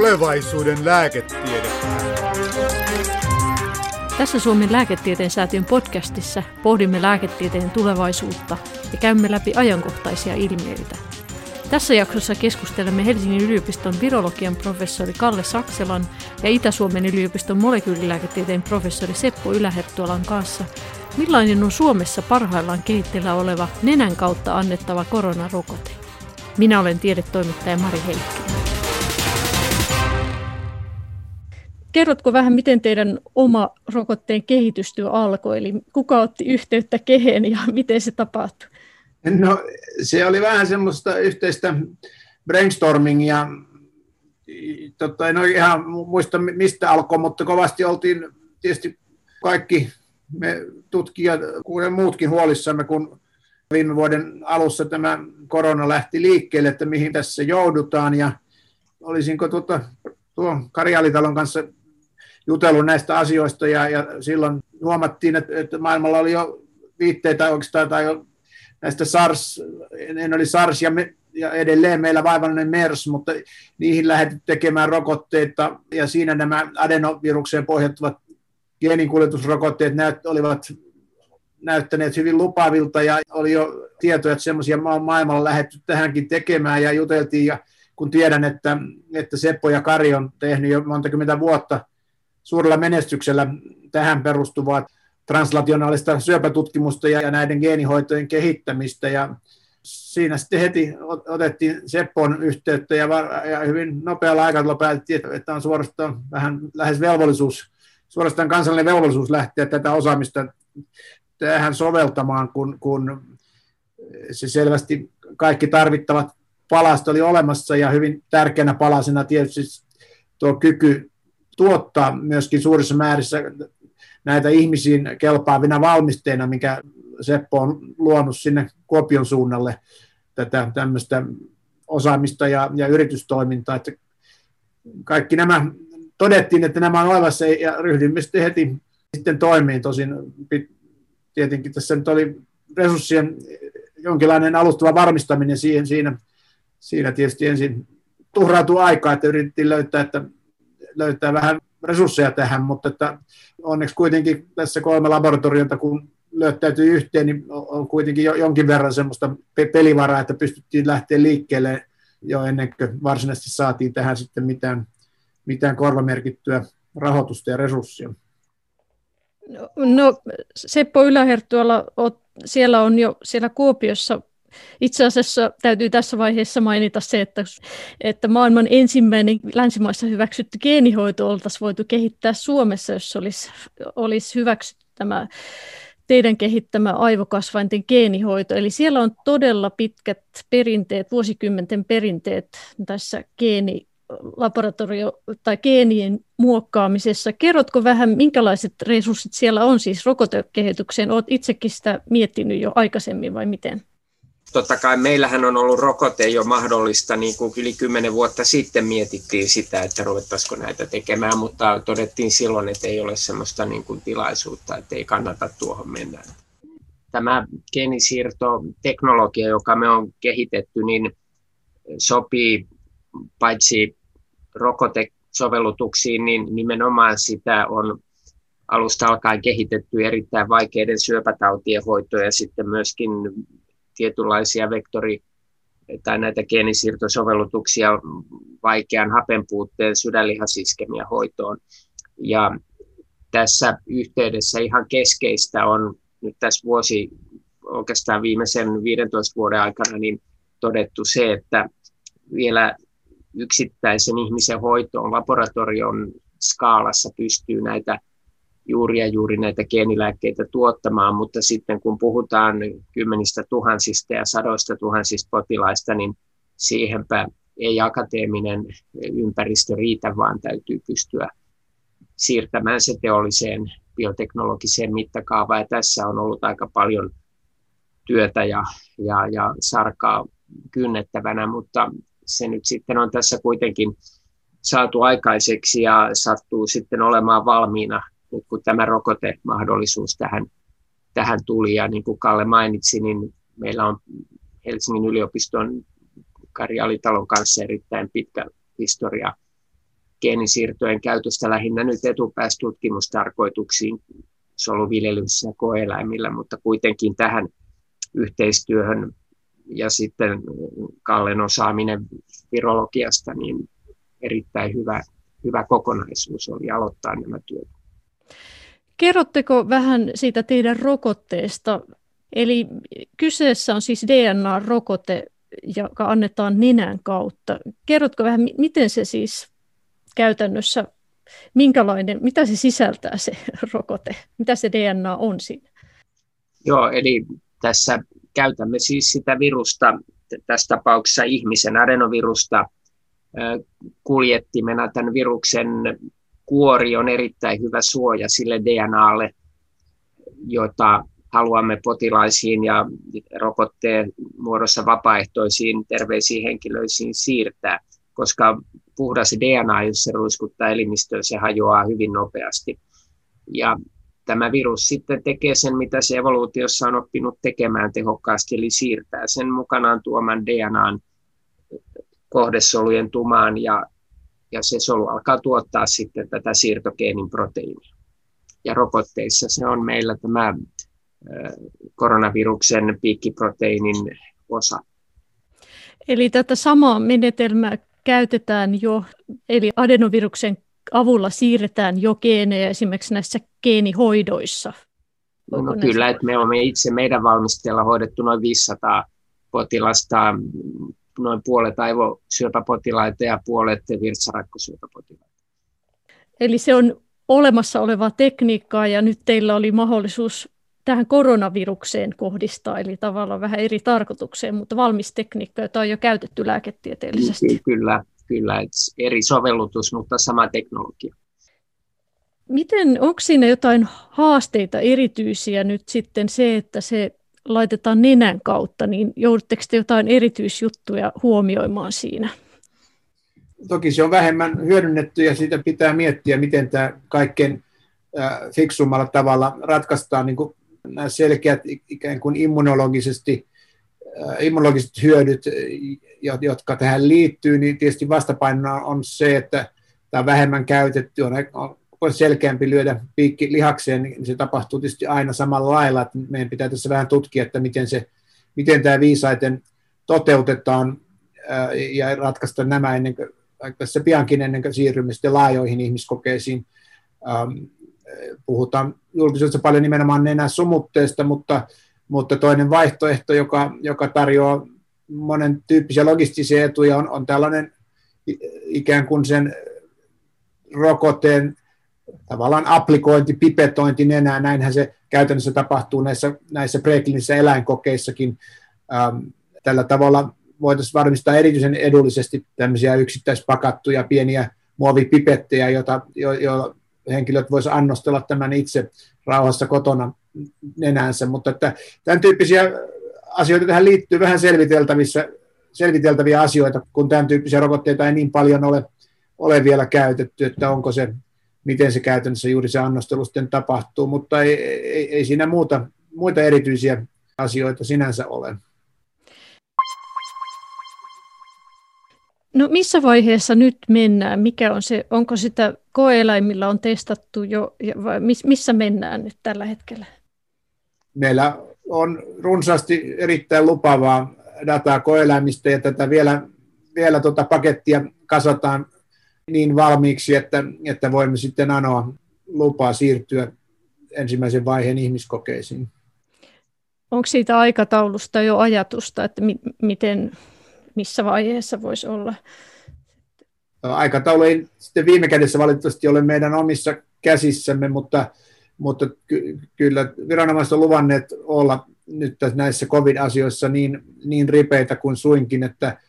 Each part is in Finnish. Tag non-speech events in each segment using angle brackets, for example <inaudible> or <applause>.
Tulevaisuuden lääketiede. Tässä Suomen lääketieteen säätiön podcastissa pohdimme lääketieteen tulevaisuutta ja käymme läpi ajankohtaisia ilmiöitä. Tässä jaksossa keskustelemme Helsingin yliopiston virologian professori Kalle Sakselan ja Itä-Suomen yliopiston molekyylilääketieteen professori Seppo Yläherttualan kanssa, millainen on Suomessa parhaillaan kehitteillä oleva nenän kautta annettava koronarokote. Minä olen tiedetoimittaja Mari Heikkinen. Kerrotko vähän, miten teidän oma rokotteen kehitystyö alkoi? Eli kuka otti yhteyttä kehen ja <laughs> miten se tapahtui? No se oli vähän semmoista yhteistä brainstormingia. Totta, en ihan muista mistä alkoi, mutta kovasti oltiin tietysti kaikki me tutkijat, kuten muutkin huolissamme, kun viime vuoden alussa tämä korona lähti liikkeelle, että mihin tässä joudutaan. Ja olisinko tuota, tuo Karjalitalon kanssa jutellut näistä asioista ja, ja silloin huomattiin, että, että maailmalla oli jo viitteitä oikeastaan tai jo näistä SARS, en oli SARS ja, me, ja edelleen meillä vaivallinen MERS, mutta niihin lähdettiin tekemään rokotteita ja siinä nämä adenovirukseen pohjattuvat geeninkuljetusrokotteet näyt, olivat näyttäneet hyvin lupavilta ja oli jo tietoja, että semmoisia maailmalla lähdetty tähänkin tekemään ja juteltiin ja kun tiedän, että, että Seppo ja Kari on tehnyt jo monta kymmentä vuotta suurella menestyksellä tähän perustuvaa translationaalista syöpätutkimusta ja näiden geenihoitojen kehittämistä. Ja siinä sitten heti otettiin Seppon yhteyttä ja, ja hyvin nopealla aikataululla päätettiin, että on suorastaan vähän lähes velvollisuus, suorastaan kansallinen velvollisuus lähteä tätä osaamista tähän soveltamaan, kun, kun se selvästi kaikki tarvittavat palastot oli olemassa ja hyvin tärkeänä palasena tietysti tuo kyky tuottaa myöskin suurissa määrissä näitä ihmisiin kelpaavina valmisteina, mikä Seppo on luonut sinne Kuopion suunnalle tätä tämmöistä osaamista ja, ja yritystoimintaa. Että kaikki nämä todettiin, että nämä on olemassa ja ryhdyimme sitten heti sitten toimiin. Tosin tietenkin tässä nyt oli resurssien jonkinlainen alustava varmistaminen siihen, siinä, siinä tietysti ensin tuhrautui aikaa, että yritettiin löytää, että löytää vähän resursseja tähän, mutta että onneksi kuitenkin tässä kolme laboratoriota, kun löytäytyi yhteen, niin on kuitenkin jo jonkin verran semmoista pelivaraa, että pystyttiin lähteä liikkeelle jo ennen kuin varsinaisesti saatiin tähän sitten mitään, mitään korvamerkittyä rahoitusta ja resurssia. No, no Seppo Yläherttuala, siellä on jo siellä Kuopiossa itse asiassa täytyy tässä vaiheessa mainita se, että, että maailman ensimmäinen länsimaissa hyväksytty geenihoito oltaisiin voitu kehittää Suomessa, jos olisi, olisi hyväksytty tämä teidän kehittämä aivokasvainten geenihoito. Eli siellä on todella pitkät perinteet, vuosikymmenten perinteet tässä geeni laboratorio- tai geenien muokkaamisessa. Kerrotko vähän, minkälaiset resurssit siellä on siis rokotekehitykseen? Olet itsekin sitä miettinyt jo aikaisemmin vai miten? Totta kai meillähän on ollut rokote jo mahdollista, niin kuin yli kymmenen vuotta sitten mietittiin sitä, että ruvettaisiko näitä tekemään, mutta todettiin silloin, että ei ole sellaista niin kuin tilaisuutta, että ei kannata tuohon mennä. Tämä geenisiirtoteknologia, joka me on kehitetty, niin sopii paitsi rokotesovellutuksiin, niin nimenomaan sitä on alusta alkaen kehitetty erittäin vaikeiden syöpätautien hoitoja ja sitten myöskin tietynlaisia vektori- tai näitä geenisiirtosovellutuksia vaikean hapenpuutteen sydänlihasiskemian hoitoon. Ja tässä yhteydessä ihan keskeistä on nyt tässä vuosi, oikeastaan viimeisen 15 vuoden aikana, niin todettu se, että vielä yksittäisen ihmisen hoitoon laboratorion skaalassa pystyy näitä juuri ja juuri näitä geenilääkkeitä tuottamaan, mutta sitten kun puhutaan kymmenistä tuhansista ja sadoista tuhansista potilaista, niin siihenpä ei akateeminen ympäristö riitä, vaan täytyy pystyä siirtämään se teolliseen bioteknologiseen mittakaavaan. Ja tässä on ollut aika paljon työtä ja, ja, ja sarkaa kynnettävänä, mutta se nyt sitten on tässä kuitenkin saatu aikaiseksi ja sattuu sitten olemaan valmiina nyt kun tämä rokotemahdollisuus tähän, tähän tuli, ja niin kuin Kalle mainitsi, niin meillä on Helsingin yliopiston Kari Alitalon kanssa erittäin pitkä historia geenisiirtojen käytöstä lähinnä nyt etupäästutkimustarkoituksiin soluviljelyssä ja koeläimillä, mutta kuitenkin tähän yhteistyöhön ja sitten Kallen osaaminen virologiasta, niin erittäin hyvä, hyvä kokonaisuus oli aloittaa nämä työt. Kerrotteko vähän siitä teidän rokotteesta? Eli kyseessä on siis DNA-rokote, joka annetaan nenän kautta. Kerrotko vähän, miten se siis käytännössä, minkälainen, mitä se sisältää se <laughs> rokote, mitä se DNA on siinä? Joo, eli tässä käytämme siis sitä virusta, tässä tapauksessa ihmisen adenovirusta, kuljettimena tämän viruksen kuori on erittäin hyvä suoja sille DNAlle, jota haluamme potilaisiin ja rokotteen muodossa vapaaehtoisiin terveisiin henkilöisiin siirtää, koska puhdas DNA, jos se ruiskuttaa elimistöön, se hajoaa hyvin nopeasti. Ja tämä virus sitten tekee sen, mitä se evoluutiossa on oppinut tekemään tehokkaasti, eli siirtää sen mukanaan tuoman DNAn kohdesolujen tumaan ja, ja se solu alkaa tuottaa sitten tätä siirtogeenin proteiinia. Ja rokotteissa se on meillä tämä koronaviruksen piikkiproteiinin osa. Eli tätä samaa menetelmää käytetään jo, eli adenoviruksen avulla siirretään jo geenejä esimerkiksi näissä geenihoidoissa? No, no kyllä, että me olemme itse meidän valmisteella hoidettu noin 500 potilasta, noin puolet aivosyöpäpotilaita ja puolet virtsarakkosyöpäpotilaita. Eli se on olemassa olevaa tekniikkaa ja nyt teillä oli mahdollisuus tähän koronavirukseen kohdistaa, eli tavallaan vähän eri tarkoitukseen, mutta valmis tekniikka, jota on jo käytetty lääketieteellisesti. Kyllä, kyllä, eri sovellutus, mutta sama teknologia. Miten, onko siinä jotain haasteita erityisiä nyt sitten se, että se laitetaan nenän kautta, niin joudutteko te jotain erityisjuttuja huomioimaan siinä? Toki se on vähemmän hyödynnetty ja siitä pitää miettiä, miten tämä kaikkein fiksummalla tavalla ratkaistaan niin kuin nämä selkeät ikään kuin immunologisesti, immunologiset hyödyt, jotka tähän liittyy, niin tietysti vastapainona on se, että tämä vähemmän käytetty on, on selkeämpi lyödä piikki lihakseen, niin se tapahtuu tietysti aina samalla lailla, että meidän pitää tässä vähän tutkia, että miten, se, miten tämä viisaiten toteutetaan ja ratkaista nämä ennen kuin, tässä piankin ennen kuin siirrymme sitten laajoihin ihmiskokeisiin. Puhutaan julkisuudessa paljon nimenomaan nenäsumutteesta, mutta, mutta toinen vaihtoehto, joka, joka tarjoaa monen tyyppisiä logistisia etuja, on, on tällainen ikään kuin sen rokotteen tavallaan applikointi, pipetointi nenää, näinhän se käytännössä tapahtuu näissä, näissä preklinisissä eläinkokeissakin. Ähm, tällä tavalla voitaisiin varmistaa erityisen edullisesti tämmöisiä yksittäispakattuja pieniä muovipipettejä, joita, jo, jo henkilöt voisivat annostella tämän itse rauhassa kotona nenänsä, mutta että tämän tyyppisiä asioita tähän liittyy vähän selviteltävissä, selviteltäviä asioita, kun tämän tyyppisiä rokotteita ei niin paljon ole, ole vielä käytetty, että onko se, miten se käytännössä juuri se annostelu sitten tapahtuu, mutta ei, ei, ei siinä muuta, muita erityisiä asioita sinänsä ole. No missä vaiheessa nyt mennään? Mikä on se, onko sitä koeeläimillä on testattu jo, vai missä mennään nyt tällä hetkellä? Meillä on runsaasti erittäin lupavaa dataa koeläimistä ja tätä vielä, vielä tuota pakettia kasataan niin valmiiksi, että, että voimme sitten anoa lupaa siirtyä ensimmäisen vaiheen ihmiskokeisiin. Onko siitä aikataulusta jo ajatusta, että mi- miten, missä vaiheessa voisi olla? Aikataulu ei sitten viime kädessä valitettavasti ole meidän omissa käsissämme, mutta, mutta ky- kyllä viranomaiset on luvanneet olla nyt näissä COVID-asioissa niin, niin ripeitä kuin suinkin, että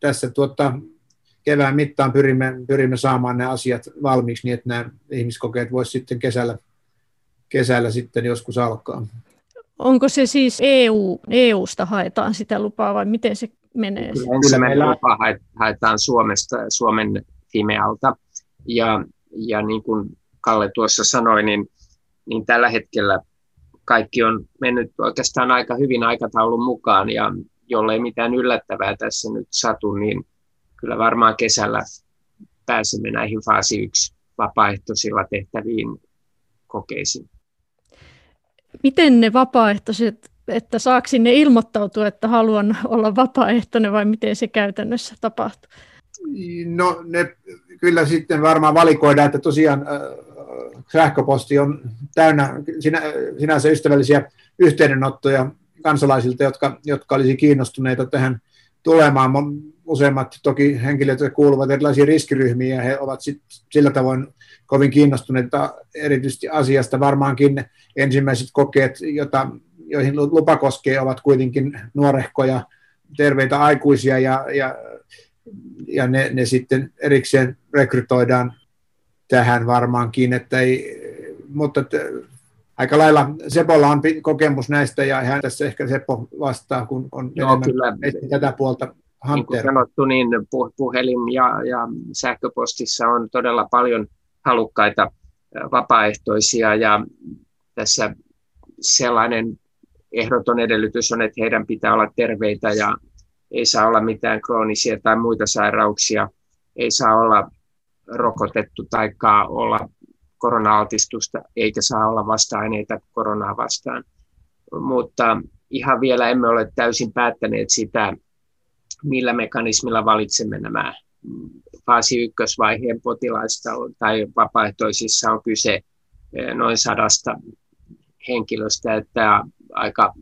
tässä tuota, kevään mittaan pyrimme, pyrimme saamaan nämä asiat valmiiksi niin, että nämä ihmiskokeet voisi sitten kesällä, kesällä sitten joskus alkaa. Onko se siis EU, EUsta haetaan sitä lupaa vai miten se menee? Kyllä meillä lupa haetaan Suomesta, Suomen Fimealta ja, ja niin kuin Kalle tuossa sanoi, niin, niin tällä hetkellä kaikki on mennyt oikeastaan aika hyvin aikataulun mukaan ja jollei mitään yllättävää tässä nyt satu, niin kyllä varmaan kesällä pääsemme näihin faasi 1 vapaaehtoisilla tehtäviin kokeisiin. Miten ne vapaaehtoiset, että saako sinne ilmoittautua, että haluan olla vapaaehtoinen vai miten se käytännössä tapahtuu? No ne kyllä sitten varmaan valikoidaan, että tosiaan sähköposti on täynnä sinä, sinänsä ystävällisiä yhteydenottoja kansalaisilta, jotka, jotka olisi kiinnostuneita tähän tulemaan. Useimmat toki henkilöt kuuluvat erilaisiin riskiryhmiin ja he ovat sit, sillä tavoin kovin kiinnostuneita erityisesti asiasta. Varmaankin ensimmäiset kokeet, jota, joihin lupa koskee, ovat kuitenkin nuorehkoja, terveitä aikuisia ja, ja, ja ne, ne sitten erikseen rekrytoidaan tähän varmaankin, että ei, mutta että aika lailla Sepolla on kokemus näistä ja hän tässä ehkä Seppo vastaa, kun on Joo, kyllä. tätä puolta Niin kuin sanottu, niin puhelin ja, ja sähköpostissa on todella paljon halukkaita vapaaehtoisia ja tässä sellainen ehdoton edellytys on, että heidän pitää olla terveitä ja ei saa olla mitään kroonisia tai muita sairauksia, ei saa olla rokotettu tai olla korona-altistusta, eikä saa olla vasta-aineita koronaa vastaan. Mutta ihan vielä emme ole täysin päättäneet sitä, millä mekanismilla valitsemme nämä faasi ykkösvaiheen potilaista tai vapaaehtoisissa on kyse eh, noin sadasta henkilöstä, että aika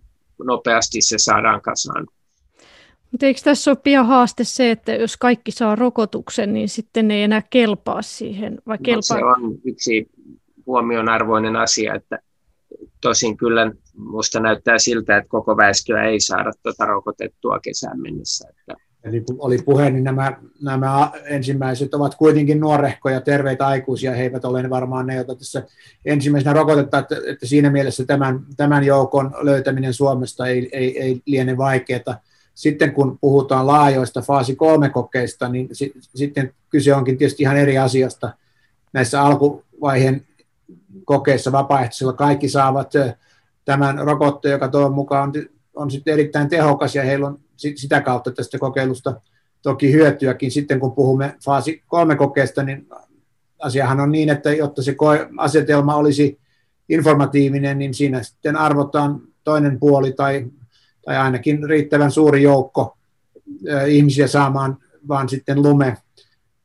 nopeasti se saadaan kasaan. Mutta eikö tässä ole pian haaste se, että jos kaikki saa rokotuksen, niin sitten ne ei enää kelpaa siihen? Vai kelpaa? No, se on yksi huomionarvoinen asia, että tosin kyllä minusta näyttää siltä, että koko väestöä ei saada tuota rokotettua kesään mennessä. Että Eli kun oli puhe, niin nämä, nämä ensimmäiset ovat kuitenkin nuorehkoja, terveitä aikuisia. He eivät ole varmaan ne, joita tässä ensimmäisenä rokotetaan, että, että siinä mielessä tämän, tämän joukon löytäminen Suomesta ei, ei, ei liene vaikeaa sitten kun puhutaan laajoista faasi 3 kokeista, niin si- sitten kyse onkin tietysti ihan eri asiasta. Näissä alkuvaiheen kokeissa vapaaehtoisilla kaikki saavat tämän rokotteen, joka toivon mukaan on, on sitten erittäin tehokas ja heillä on sitä kautta tästä kokeilusta toki hyötyäkin. Sitten kun puhumme faasi 3 kokeesta, niin asiahan on niin, että jotta se asetelma olisi informatiivinen, niin siinä sitten arvotaan toinen puoli tai tai ainakin riittävän suuri joukko ihmisiä saamaan vaan sitten lume,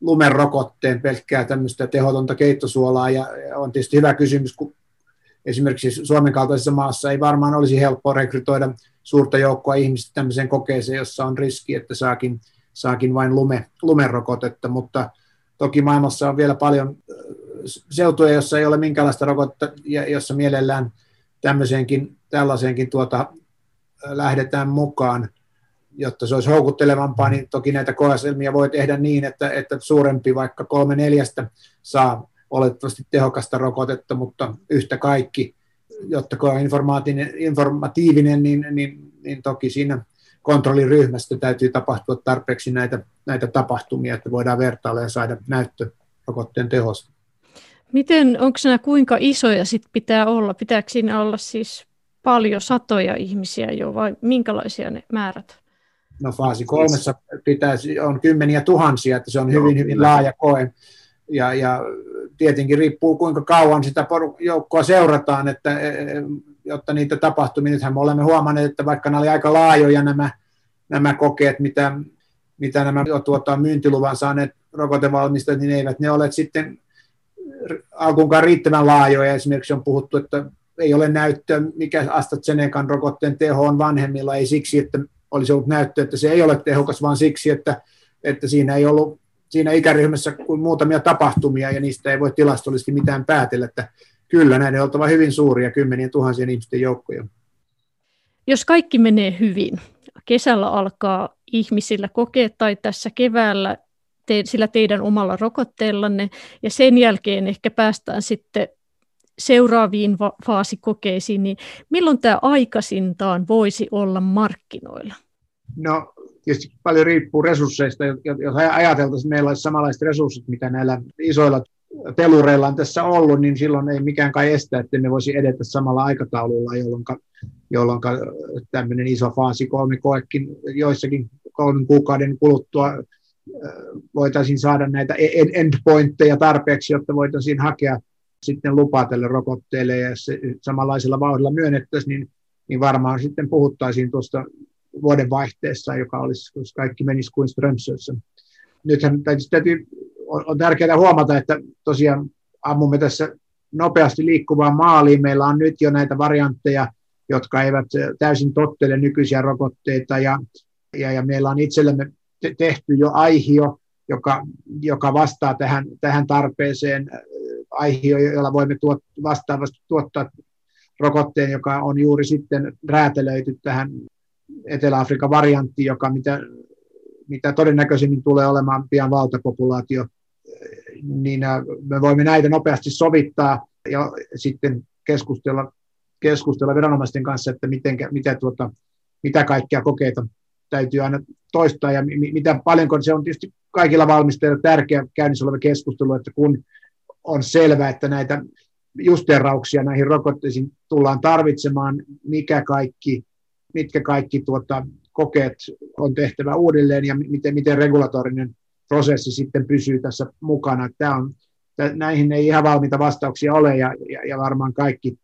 lumen rokotteen pelkkää tämmöistä tehotonta keittosuolaa. Ja on tietysti hyvä kysymys, kun esimerkiksi Suomen kaltaisessa maassa ei varmaan olisi helppo rekrytoida suurta joukkoa ihmistä tämmöiseen kokeeseen, jossa on riski, että saakin, saakin vain lume, lumerokotetta, mutta toki maailmassa on vielä paljon seutuja, jossa ei ole minkäänlaista rokotetta ja jossa mielellään tämmöiseenkin, tällaiseenkin tuota lähdetään mukaan, jotta se olisi houkuttelevampaa, niin toki näitä koeselmia voi tehdä niin, että, että suurempi vaikka kolme neljästä saa oletettavasti tehokasta rokotetta, mutta yhtä kaikki, jotta koe informaatiivinen, informatiivinen niin, niin, niin toki siinä kontrolliryhmästä täytyy tapahtua tarpeeksi näitä, näitä tapahtumia, että voidaan vertailla ja saada näyttö rokotteen tehosta. Miten, onko nämä kuinka isoja sit pitää olla? Pitääkö siinä olla siis paljon satoja ihmisiä jo vai minkälaisia ne määrät? No faasi kolmessa pitäisi, on kymmeniä tuhansia, että se on hyvin, hyvin laaja koe. Ja, ja tietenkin riippuu kuinka kauan sitä joukkoa seurataan, että, e, e, jotta niitä tapahtumia. Nythän me olemme huomanneet, että vaikka nämä oli aika laajoja nämä, nämä kokeet, mitä, mitä nämä tuota, myyntiluvan saaneet rokotevalmistajat, niin eivät ne ole sitten alkuunkaan riittävän laajoja. Esimerkiksi on puhuttu, että ei ole näyttöä, mikä AstraZenecan rokotteen teho on vanhemmilla, ei siksi, että olisi ollut näyttöä, että se ei ole tehokas, vaan siksi, että, että siinä ei ollut siinä ikäryhmässä kuin muutamia tapahtumia, ja niistä ei voi tilastollisesti mitään päätellä, että kyllä näiden on oltava hyvin suuria kymmenien tuhansien ihmisten joukkoja. Jos kaikki menee hyvin, kesällä alkaa ihmisillä kokea tai tässä keväällä te, sillä teidän omalla rokotteellanne, ja sen jälkeen ehkä päästään sitten seuraaviin va- faasikokeisiin, niin milloin tämä aikaisintaan voisi olla markkinoilla? No tietysti paljon riippuu resursseista. Jos ajateltaisiin, että meillä olisi samanlaiset resurssit, mitä näillä isoilla pelureilla on tässä ollut, niin silloin ei mikään kai estä, että me voisi edetä samalla aikataululla, jolloin, jolloin tämmöinen iso faasi kolme koekin joissakin kolmen kuukauden kuluttua voitaisiin saada näitä e-, endpointteja tarpeeksi, jotta voitaisiin hakea sitten lupaa tälle rokotteelle ja se samanlaisella vauhdilla myönnettäisiin, niin, niin varmaan sitten puhuttaisiin tuosta vuodenvaihteessa, joka olisi, jos kaikki menisi kuin Strömsössä. Nythän täytyy, on, on tärkeää huomata, että tosiaan ammumme tässä nopeasti liikkuvaan maaliin. Meillä on nyt jo näitä variantteja, jotka eivät täysin tottele nykyisiä rokotteita, ja, ja, ja meillä on itsellemme te- tehty jo aihio, joka, joka vastaa tähän, tähän tarpeeseen, aihio, jolla voimme tuot, vastaavasti tuottaa rokotteen, joka on juuri sitten räätälöity tähän Etelä-Afrikan varianttiin, joka mitä, mitä todennäköisemmin tulee olemaan pian valtapopulaatio, niin äh, me voimme näitä nopeasti sovittaa ja sitten keskustella, keskustella viranomaisten kanssa, että miten, mitä, tuota, mitä kaikkia kokeita täytyy aina toistaa ja mitä paljonko se on tietysti kaikilla valmistajilla tärkeä käynnissä oleva keskustelu, että kun on selvää, että näitä justerauksia näihin rokotteisiin tullaan tarvitsemaan, mikä kaikki, mitkä kaikki tuota, kokeet on tehtävä uudelleen ja miten, miten regulatorinen prosessi sitten pysyy tässä mukana. Tämä on, näihin ei ihan valmiita vastauksia ole ja, ja, ja varmaan kaikki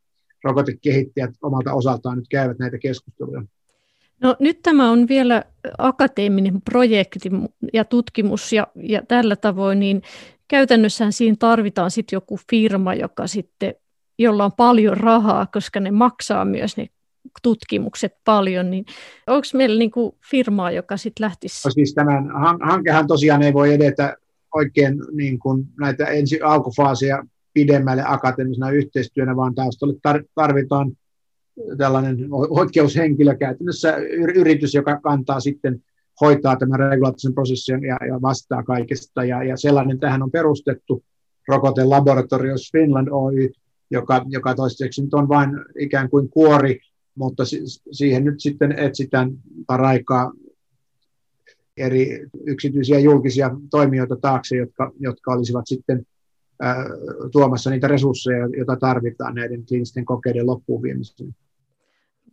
rokotekehittäjät omalta osaltaan nyt käyvät näitä keskusteluja. No, nyt tämä on vielä akateeminen projekti ja tutkimus ja, ja tällä tavoin, niin käytännössähän siinä tarvitaan sitten joku firma, joka sitten, jolla on paljon rahaa, koska ne maksaa myös ne tutkimukset paljon, niin onko meillä niin kuin firmaa, joka sitten lähtisi? No siis tämän hankehan tosiaan ei voi edetä oikein niin kuin näitä ensi alkufaaseja pidemmälle akateemisena yhteistyönä, vaan taustalle tarvitaan tällainen oikeushenkilö käytännössä yritys, joka kantaa sitten hoitaa tämän regulaattisen prosessin ja, ja vastaa kaikesta. Ja, ja sellainen tähän on perustettu Rokote Laboratorios Finland Oy, joka, joka toistaiseksi nyt on vain ikään kuin kuori, mutta siihen nyt sitten etsitään paraikaa eri yksityisiä julkisia toimijoita taakse, jotka, jotka olisivat sitten ää, tuomassa niitä resursseja, joita tarvitaan näiden kliinisten kokeiden loppuun viemiseen.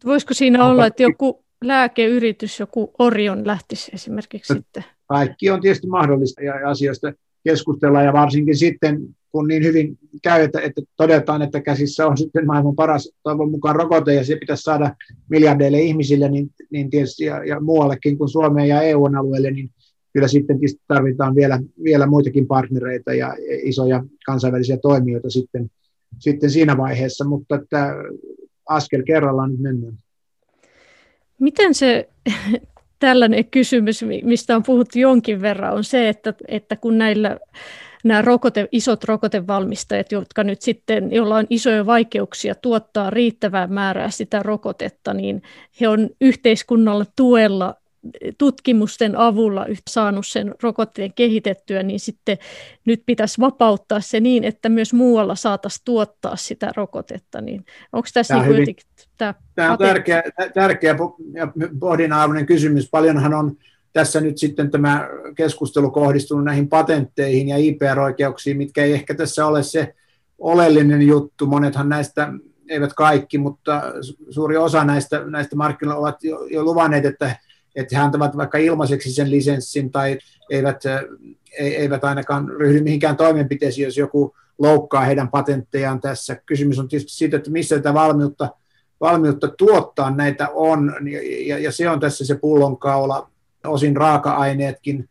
Voisiko siinä olla, että joku lääkeyritys, joku Orion lähtisi esimerkiksi sitten? Kaikki on tietysti mahdollista ja asioista keskustella ja varsinkin sitten, kun niin hyvin käy, että, että todetaan, että käsissä on sitten maailman paras toivon mukaan rokote ja se pitäisi saada miljardeille ihmisille, niin, niin tietysti ja, ja muuallekin kuin Suomeen ja EU-alueelle, niin kyllä sitten tarvitaan vielä, vielä muitakin partnereita ja isoja kansainvälisiä toimijoita sitten, sitten siinä vaiheessa, mutta että askel kerrallaan nyt mennään. Miten se <laughs> tällainen kysymys, mistä on puhuttu jonkin verran, on se, että, että kun näillä nämä rokote, isot rokotevalmistajat, jotka nyt sitten, joilla on isoja vaikeuksia tuottaa riittävää määrää sitä rokotetta, niin he on yhteiskunnalla tuella tutkimusten avulla saanut sen rokotteen kehitettyä, niin sitten nyt pitäisi vapauttaa se niin, että myös muualla saataisiin tuottaa sitä rokotetta. Niin onko tässä tämä, niin hyvin, tämä, tämä on tärkeä, tärkeä ja pohdinnan kysymys. Paljonhan on tässä nyt sitten tämä keskustelu kohdistunut näihin patentteihin ja IPR-oikeuksiin, mitkä ei ehkä tässä ole se oleellinen juttu. Monethan näistä, eivät kaikki, mutta suuri osa näistä, näistä markkinoilla ovat jo, jo luvanneet, että että he antavat vaikka ilmaiseksi sen lisenssin tai eivät, eivät ainakaan ryhdy mihinkään toimenpiteisiin, jos joku loukkaa heidän patenttejaan tässä. Kysymys on tietysti siitä, että missä tätä valmiutta, valmiutta tuottaa näitä on, ja, ja se on tässä se pullonkaula, osin raaka-aineetkin,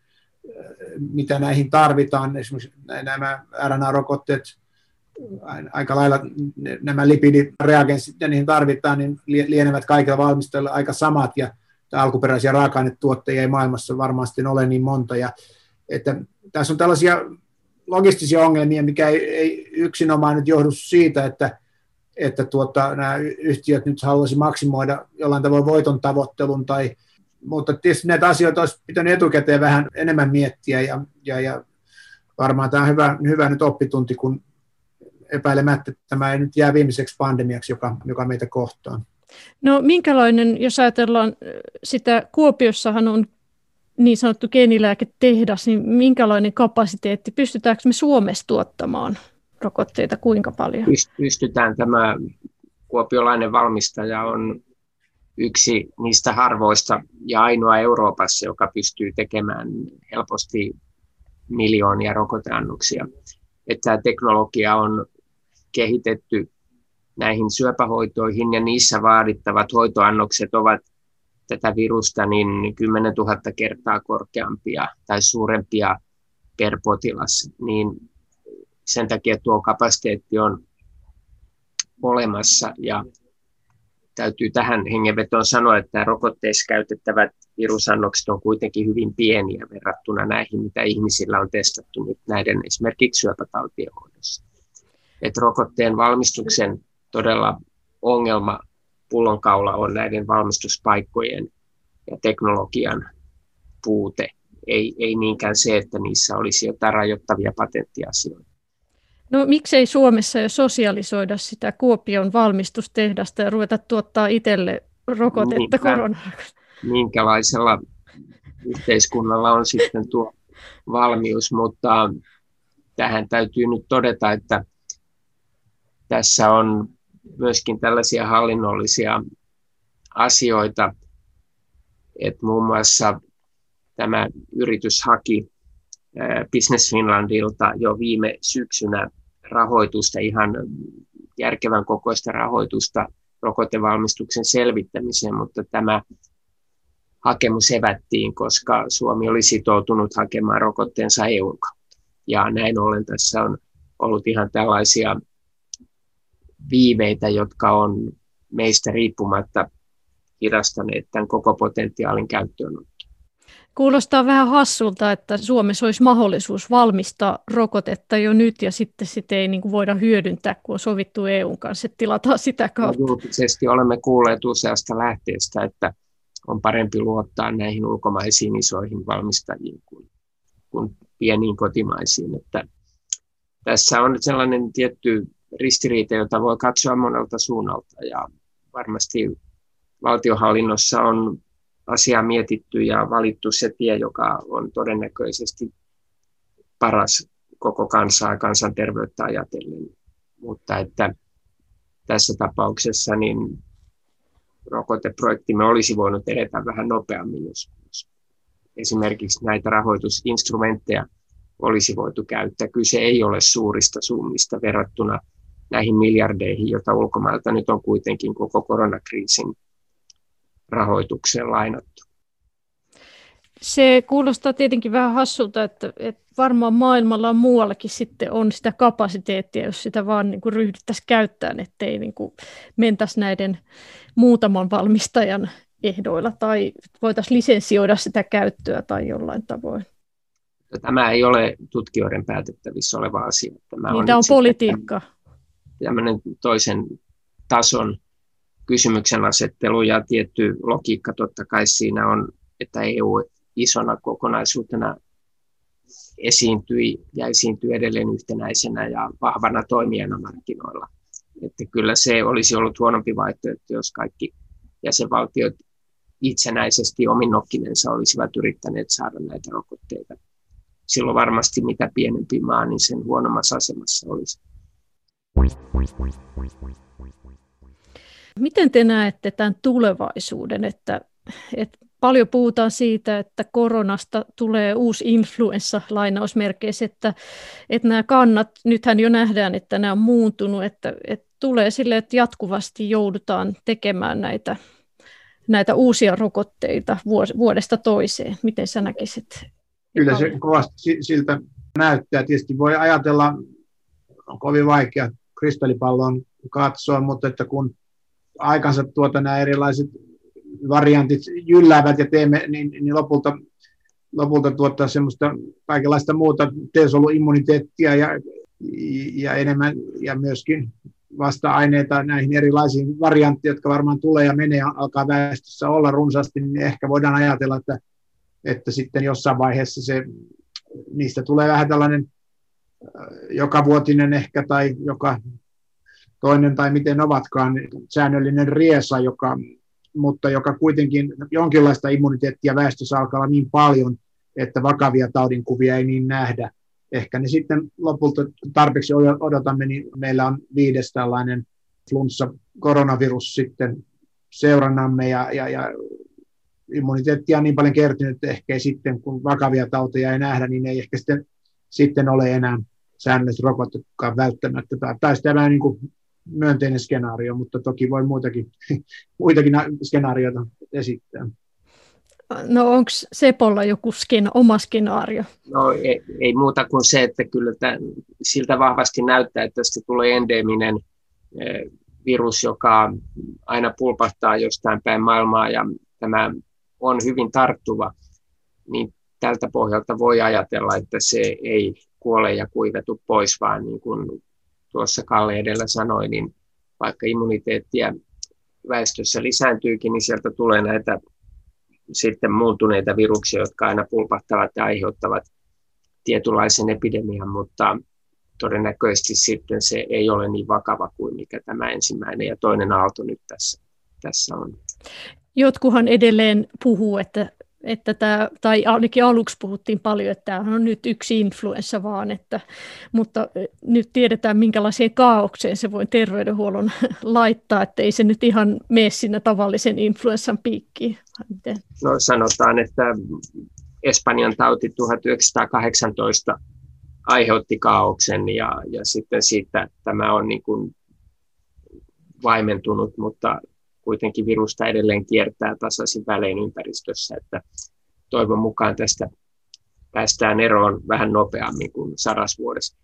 mitä näihin tarvitaan, esimerkiksi nämä RNA-rokotteet, aika lailla nämä lipidireagenssit, ja niihin tarvitaan, niin lienevät kaikilla valmistajilla aika samat, ja alkuperäisiä raaka-ainetuottajia ei maailmassa varmasti ole niin monta. Ja, että tässä on tällaisia logistisia ongelmia, mikä ei, ei yksinomaan nyt johdu siitä, että, että tuota, nämä yhtiöt nyt haluaisi maksimoida jollain tavoin voiton tavoittelun, tai, mutta tietysti näitä asioita olisi pitänyt etukäteen vähän enemmän miettiä, ja, ja, ja varmaan tämä on hyvä, hyvä nyt oppitunti, kun epäilemättä tämä ei nyt jää viimeiseksi pandemiaksi, joka, joka meitä kohtaa. No minkälainen, jos ajatellaan sitä, Kuopiossahan on niin sanottu geenilääketehdas, niin minkälainen kapasiteetti, pystytäänkö me Suomessa tuottamaan rokotteita, kuinka paljon? Pystytään. Tämä kuopiolainen valmistaja on yksi niistä harvoista ja ainoa Euroopassa, joka pystyy tekemään helposti miljoonia rokoteannoksia. Että tämä teknologia on kehitetty näihin syöpähoitoihin ja niissä vaadittavat hoitoannokset ovat tätä virusta niin 10 000 kertaa korkeampia tai suurempia per potilas, niin sen takia tuo kapasiteetti on olemassa ja täytyy tähän hengenvetoon sanoa, että rokotteissa käytettävät virusannokset on kuitenkin hyvin pieniä verrattuna näihin, mitä ihmisillä on testattu nyt näiden esimerkiksi syöpätautien hoidossa. Et rokotteen valmistuksen todella ongelma pullonkaula on näiden valmistuspaikkojen ja teknologian puute, ei, ei niinkään se, että niissä olisi jotain rajoittavia patenttiasioita. No miksei Suomessa jo sosialisoida sitä Kuopion valmistustehdasta ja ruveta tuottaa itselle rokotetta koronaan? Minkälaisella yhteiskunnalla on sitten tuo valmius, mutta tähän täytyy nyt todeta, että tässä on myöskin tällaisia hallinnollisia asioita, että muun muassa tämä yritys haki Business Finlandilta jo viime syksynä rahoitusta, ihan järkevän kokoista rahoitusta rokotevalmistuksen selvittämiseen, mutta tämä hakemus evättiin, koska Suomi oli sitoutunut hakemaan rokotteensa kautta. Ja näin ollen tässä on ollut ihan tällaisia viiveitä, jotka on meistä riippumatta hidastaneet tämän koko potentiaalin käyttöönottoa. Kuulostaa vähän hassulta, että Suomessa olisi mahdollisuus valmistaa rokotetta jo nyt ja sitten sitä ei niin kuin voida hyödyntää, kun on sovittu EUn kanssa, että tilataan sitä kautta. No, julkisesti olemme kuulleet useasta lähteestä, että on parempi luottaa näihin ulkomaisiin isoihin valmistajiin kuin, kuin pieniin kotimaisiin. Että tässä on sellainen tietty ristiriita, jota voi katsoa monelta suunnalta ja varmasti valtiohallinnossa on asiaa mietitty ja valittu se tie, joka on todennäköisesti paras koko kansaa ja kansanterveyttä ajatellen. Mutta että tässä tapauksessa niin rokoteprojektimme olisi voinut edetä vähän nopeammin, jos esimerkiksi näitä rahoitusinstrumentteja olisi voitu käyttää. Kyse ei ole suurista summista verrattuna näihin miljardeihin, joita ulkomailta nyt on kuitenkin koko koronakriisin rahoitukseen lainattu. Se kuulostaa tietenkin vähän hassulta, että, että varmaan maailmalla muuallakin sitten on sitä kapasiteettia, jos sitä vaan niin kuin ryhdyttäisiin käyttämään, ettei niin kuin mentäisi näiden muutaman valmistajan ehdoilla tai voitaisiin lisensioida sitä käyttöä tai jollain tavoin. Tämä ei ole tutkijoiden päätettävissä oleva asia. Tämä niin, on, on politiikka. Tämmöinen toisen tason kysymyksen asettelu ja tietty logiikka totta kai siinä on, että EU isona kokonaisuutena esiintyi ja esiintyy edelleen yhtenäisenä ja vahvana toimijana markkinoilla. Että kyllä se olisi ollut huonompi vaihtoehto, jos kaikki jäsenvaltiot itsenäisesti omin nokkinensa olisivat yrittäneet saada näitä rokotteita. Silloin varmasti mitä pienempi maa, niin sen huonommassa asemassa olisi. Miten te näette tämän tulevaisuuden, että, että paljon puhutaan siitä, että koronasta tulee uusi influenssa lainausmerkeissä, että, että nämä kannat, nythän jo nähdään, että nämä on muuntunut, että, että tulee sille, että jatkuvasti joudutaan tekemään näitä, näitä uusia rokotteita vuodesta toiseen. Miten sä näkisit? Kyllä se kovasti siltä näyttää. Tietysti voi ajatella, on kovin vaikea kristallipallon katsoa, mutta että kun aikansa tuota nämä erilaiset variantit jylläävät ja teemme, niin, niin lopulta, lopulta tuottaa semmoista kaikenlaista muuta T-soluimmuniteettia ja, ja enemmän ja myöskin vasta-aineita näihin erilaisiin variantteihin, jotka varmaan tulee ja menee alkaa väestössä olla runsaasti, niin ehkä voidaan ajatella, että, että sitten jossain vaiheessa se, niistä tulee vähän tällainen joka vuotinen ehkä tai joka toinen tai miten ovatkaan säännöllinen riesa, joka, mutta joka kuitenkin jonkinlaista immuniteettia väestössä alkaa olla niin paljon, että vakavia taudinkuvia ei niin nähdä. Ehkä ne sitten lopulta tarpeeksi odotamme, niin meillä on viides tällainen flunssa koronavirus sitten seurannamme ja, ja, ja immuniteettia on niin paljon kertynyt, että ehkä sitten kun vakavia tauteja ei nähdä, niin ei ehkä sitten, sitten ole enää säännölliset rokotteetkaan välttämättä. Tai, tai tämä niin kuin myönteinen skenaario, mutta toki voi muitakin, <laughs> muitakin skenaarioita esittää. No onko Sepolla joku sken, oma skenaario? No ei, ei muuta kuin se, että kyllä tämän, siltä vahvasti näyttää, että tästä tulee endeminen eh, virus, joka aina pulpahtaa jostain päin maailmaa ja tämä on hyvin tarttuva, niin tältä pohjalta voi ajatella, että se ei kuole ja kuivetu pois, vaan niin kuin tuossa Kalle edellä sanoi, niin vaikka immuniteettia väestössä lisääntyykin, niin sieltä tulee näitä sitten muuntuneita viruksia, jotka aina pulpahtavat ja aiheuttavat tietynlaisen epidemian, mutta todennäköisesti sitten se ei ole niin vakava kuin mikä tämä ensimmäinen ja toinen aalto nyt tässä, tässä on. Jotkuhan edelleen puhuu, että, että tämä, tai ainakin aluksi puhuttiin paljon, että tämä on nyt yksi influenssa vaan, että, mutta nyt tiedetään minkälaiseen kaaukseen se voi terveydenhuollon <laughs> laittaa, että ei se nyt ihan mene sinne tavallisen influenssan piikkiin. No sanotaan, että Espanjan tauti 1918 aiheutti kaauksen ja, ja sitten siitä tämä on niin kuin vaimentunut, mutta kuitenkin virusta edelleen kiertää tasaisin välein ympäristössä, että toivon mukaan tästä päästään eroon vähän nopeammin kuin sarasvuodessa.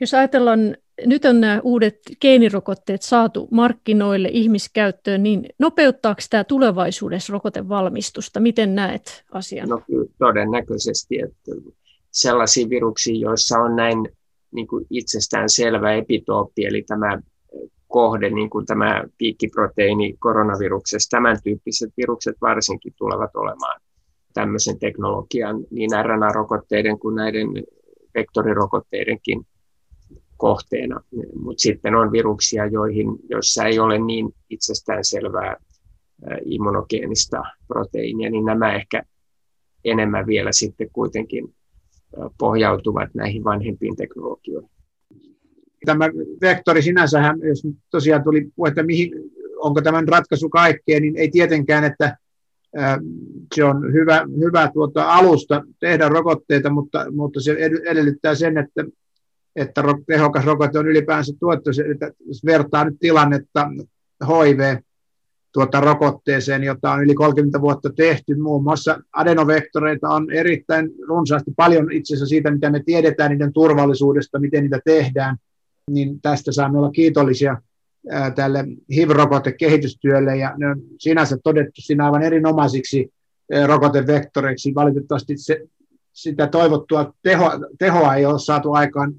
Jos ajatellaan, nyt on nämä uudet geenirokotteet saatu markkinoille ihmiskäyttöön, niin nopeuttaako tämä tulevaisuudessa rokotevalmistusta? Miten näet asian? No todennäköisesti, että sellaisia viruksia, joissa on näin niin kuin itsestään selvä epitooppi, eli tämä kohde, niin kuin tämä piikkiproteiini koronaviruksessa, tämän tyyppiset virukset varsinkin tulevat olemaan tämmöisen teknologian niin RNA-rokotteiden kuin näiden vektorirokotteidenkin kohteena. Mutta sitten on viruksia, joihin, joissa ei ole niin itsestään selvää immunogeenista proteiinia, niin nämä ehkä enemmän vielä sitten kuitenkin pohjautuvat näihin vanhempiin teknologioihin. Tämä vektori sinänsähän, jos tosiaan tuli että mihin, onko tämän ratkaisu kaikkeen, niin ei tietenkään, että se on hyvä, hyvä tuota alusta tehdä rokotteita, mutta, mutta se edellyttää sen, että, että tehokas rokote on ylipäänsä tuottu. Jos vertaa nyt tilannetta HIV tuota rokotteeseen, jota on yli 30 vuotta tehty. Muun muassa adenovektoreita on erittäin runsaasti paljon itse asiassa siitä, mitä me tiedetään niiden turvallisuudesta, miten niitä tehdään, niin tästä saamme olla kiitollisia tälle HIV-rokotekehitystyölle, ja ne on sinänsä todettu siinä aivan erinomaisiksi rokotevektoreiksi. Valitettavasti se, sitä toivottua tehoa, tehoa ei ole saatu aikaan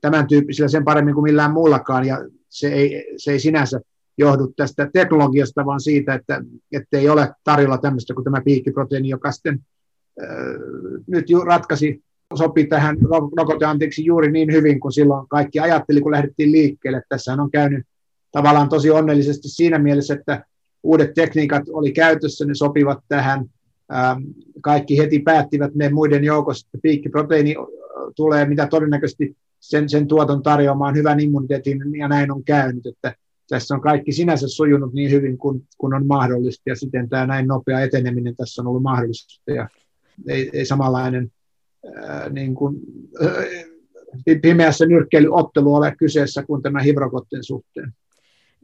tämän tyyppisillä sen paremmin kuin millään muullakaan, ja se ei, se ei sinänsä johdu tästä teknologiasta, vaan siitä, että, että ei ole tarjolla tämmöistä kuin tämä piikkiproteiini, joka sitten äh, nyt ju, ratkaisi, sopi tähän rokoteanteeksi juuri niin hyvin kuin silloin kaikki ajatteli, kun lähdettiin liikkeelle. Tässä on käynyt tavallaan tosi onnellisesti siinä mielessä, että uudet tekniikat oli käytössä, ne sopivat tähän. Ähm, kaikki heti päättivät ne muiden joukossa, että piikkiproteiini tulee mitä todennäköisesti sen, sen tuoton tarjoamaan hyvän immuniteetin, ja näin on käynyt, että tässä on kaikki sinänsä sujunut niin hyvin kuin, kuin on mahdollista, ja siten tämä näin nopea eteneminen tässä on ollut mahdollista, ja ei, ei samanlainen niin kuin, pimeässä nyrkkeilyottelu ole kyseessä kuin tämä hivrokotteen suhteen.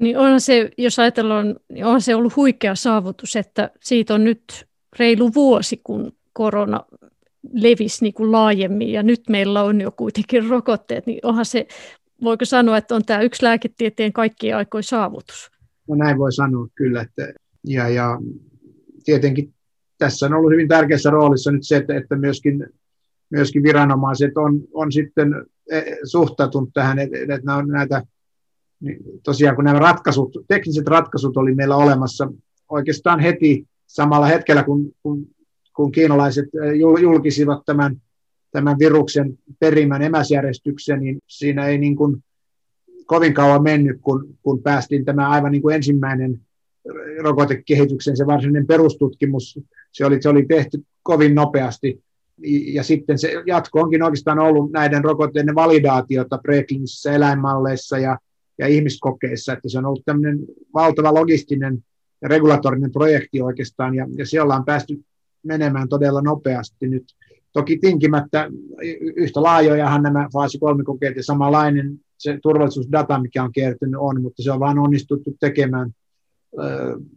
Niin on se, jos ajatellaan, niin on se ollut huikea saavutus, että siitä on nyt reilu vuosi, kun korona levisi niin kuin laajemmin ja nyt meillä on jo kuitenkin rokotteet, niin onhan se voiko sanoa, että on tämä yksi lääketieteen kaikkien aikojen saavutus? No näin voi sanoa kyllä. Että, ja, ja tietenkin tässä on ollut hyvin tärkeässä roolissa nyt se, että, että myöskin, myöskin viranomaiset on, on sitten e, suhtautunut tähän, että, että nämä on näitä, niin tosiaan kun nämä ratkaisut, tekniset ratkaisut oli meillä olemassa oikeastaan heti samalla hetkellä, kun, kun, kun kiinalaiset e, julkisivat tämän tämän viruksen perimän emäsjärjestyksen, niin siinä ei niin kuin kovin kauan mennyt, kun, kun päästiin tämä aivan niin kuin ensimmäinen rokotekehityksen, se varsinainen perustutkimus, se oli, se oli tehty kovin nopeasti. Ja sitten se jatko onkin oikeastaan ollut näiden rokotteiden validaatiota preklinisissä eläinmalleissa ja, ja ihmiskokeissa, että se on ollut tämmöinen valtava logistinen regulatorinen projekti oikeastaan, ja, ja siellä on päästy menemään todella nopeasti nyt. Toki tinkimättä yhtä laajojahan nämä faasi 3 kokeet ja samanlainen se turvallisuusdata, mikä on kertynyt, on, mutta se on vain onnistuttu tekemään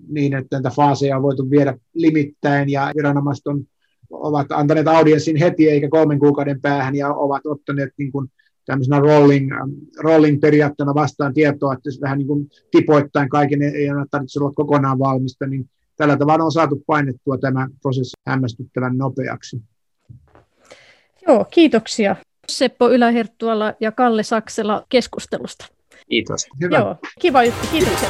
niin, että näitä faaseja on voitu viedä limittäin ja viranomaiset on, ovat antaneet audienssin heti eikä kolmen kuukauden päähän ja ovat ottaneet niin kuin tämmöisenä rolling, rolling periaatteena vastaan tietoa, että vähän niin kuin tipoittain kaiken ei ole tarvitse olla kokonaan valmista, niin tällä tavalla on saatu painettua tämä prosessi hämmästyttävän nopeaksi. Joo, kiitoksia Seppo Yläherttuala ja Kalle Saksela keskustelusta. Kiitos. Hyvä. Joo, kiva juttu. Kiitoksia.